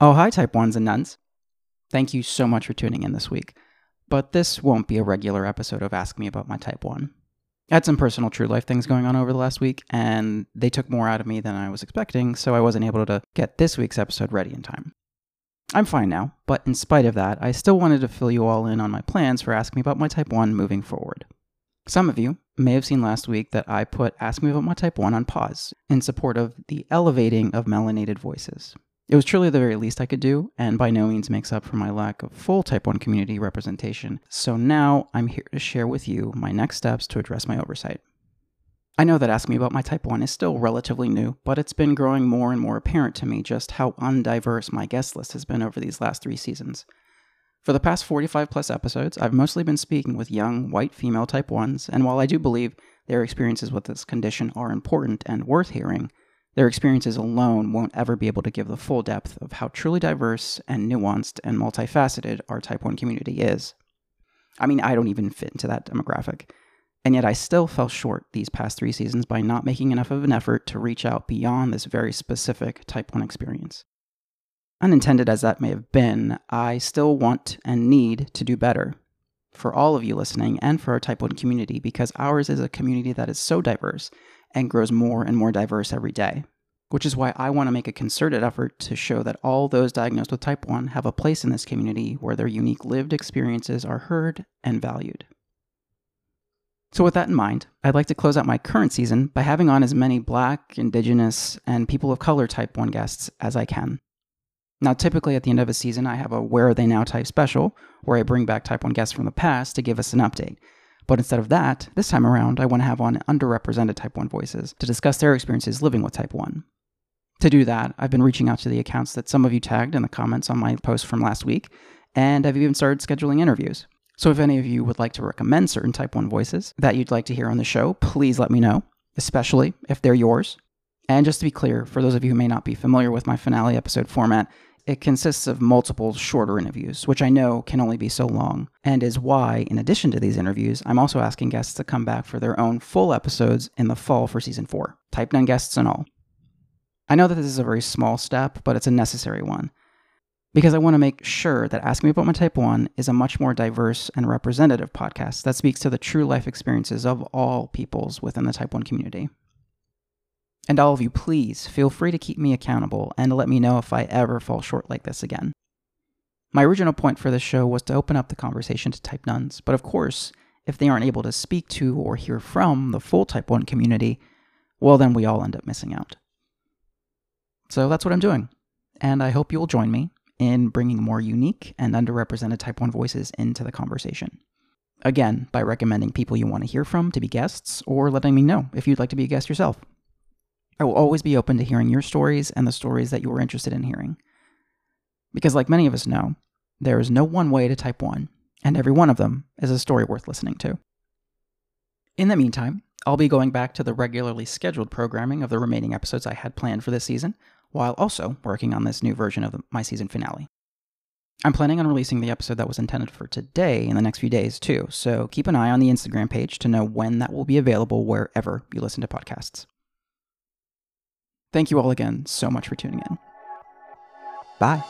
Oh, hi, Type 1s and nuns. Thank you so much for tuning in this week. But this won't be a regular episode of Ask Me About My Type 1. I had some personal true life things going on over the last week, and they took more out of me than I was expecting, so I wasn't able to get this week's episode ready in time. I'm fine now, but in spite of that, I still wanted to fill you all in on my plans for Ask Me About My Type 1 moving forward. Some of you may have seen last week that I put Ask Me About My Type 1 on pause in support of the elevating of melanated voices. It was truly the very least I could do, and by no means makes up for my lack of full Type 1 community representation. So now I'm here to share with you my next steps to address my oversight. I know that Ask Me About My Type 1 is still relatively new, but it's been growing more and more apparent to me just how undiverse my guest list has been over these last three seasons. For the past 45 plus episodes, I've mostly been speaking with young, white female Type 1s, and while I do believe their experiences with this condition are important and worth hearing, their experiences alone won't ever be able to give the full depth of how truly diverse and nuanced and multifaceted our Type 1 community is. I mean, I don't even fit into that demographic. And yet I still fell short these past three seasons by not making enough of an effort to reach out beyond this very specific Type 1 experience. Unintended as that may have been, I still want and need to do better for all of you listening and for our Type 1 community because ours is a community that is so diverse and grows more and more diverse every day. Which is why I want to make a concerted effort to show that all those diagnosed with type 1 have a place in this community where their unique lived experiences are heard and valued. So, with that in mind, I'd like to close out my current season by having on as many Black, Indigenous, and people of color type 1 guests as I can. Now, typically at the end of a season, I have a Where Are They Now type special where I bring back type 1 guests from the past to give us an update. But instead of that, this time around, I want to have on underrepresented type 1 voices to discuss their experiences living with type 1. To do that, I've been reaching out to the accounts that some of you tagged in the comments on my post from last week, and I've even started scheduling interviews. So if any of you would like to recommend certain type 1 voices that you'd like to hear on the show, please let me know, especially if they're yours. And just to be clear, for those of you who may not be familiar with my finale episode format, it consists of multiple shorter interviews, which I know can only be so long, and is why, in addition to these interviews, I'm also asking guests to come back for their own full episodes in the fall for season 4, Type 9 guests and all. I know that this is a very small step, but it's a necessary one. Because I want to make sure that Ask Me About My Type 1 is a much more diverse and representative podcast that speaks to the true life experiences of all peoples within the Type 1 community. And all of you, please feel free to keep me accountable and let me know if I ever fall short like this again. My original point for this show was to open up the conversation to type nuns, but of course, if they aren't able to speak to or hear from the full type 1 community, well, then we all end up missing out. So that's what I'm doing, and I hope you'll join me in bringing more unique and underrepresented type 1 voices into the conversation. Again, by recommending people you want to hear from to be guests, or letting me know if you'd like to be a guest yourself. I will always be open to hearing your stories and the stories that you are interested in hearing. Because, like many of us know, there is no one way to type 1, and every one of them is a story worth listening to. In the meantime, I'll be going back to the regularly scheduled programming of the remaining episodes I had planned for this season, while also working on this new version of the, my season finale. I'm planning on releasing the episode that was intended for today in the next few days, too, so keep an eye on the Instagram page to know when that will be available wherever you listen to podcasts. Thank you all again so much for tuning in. Bye.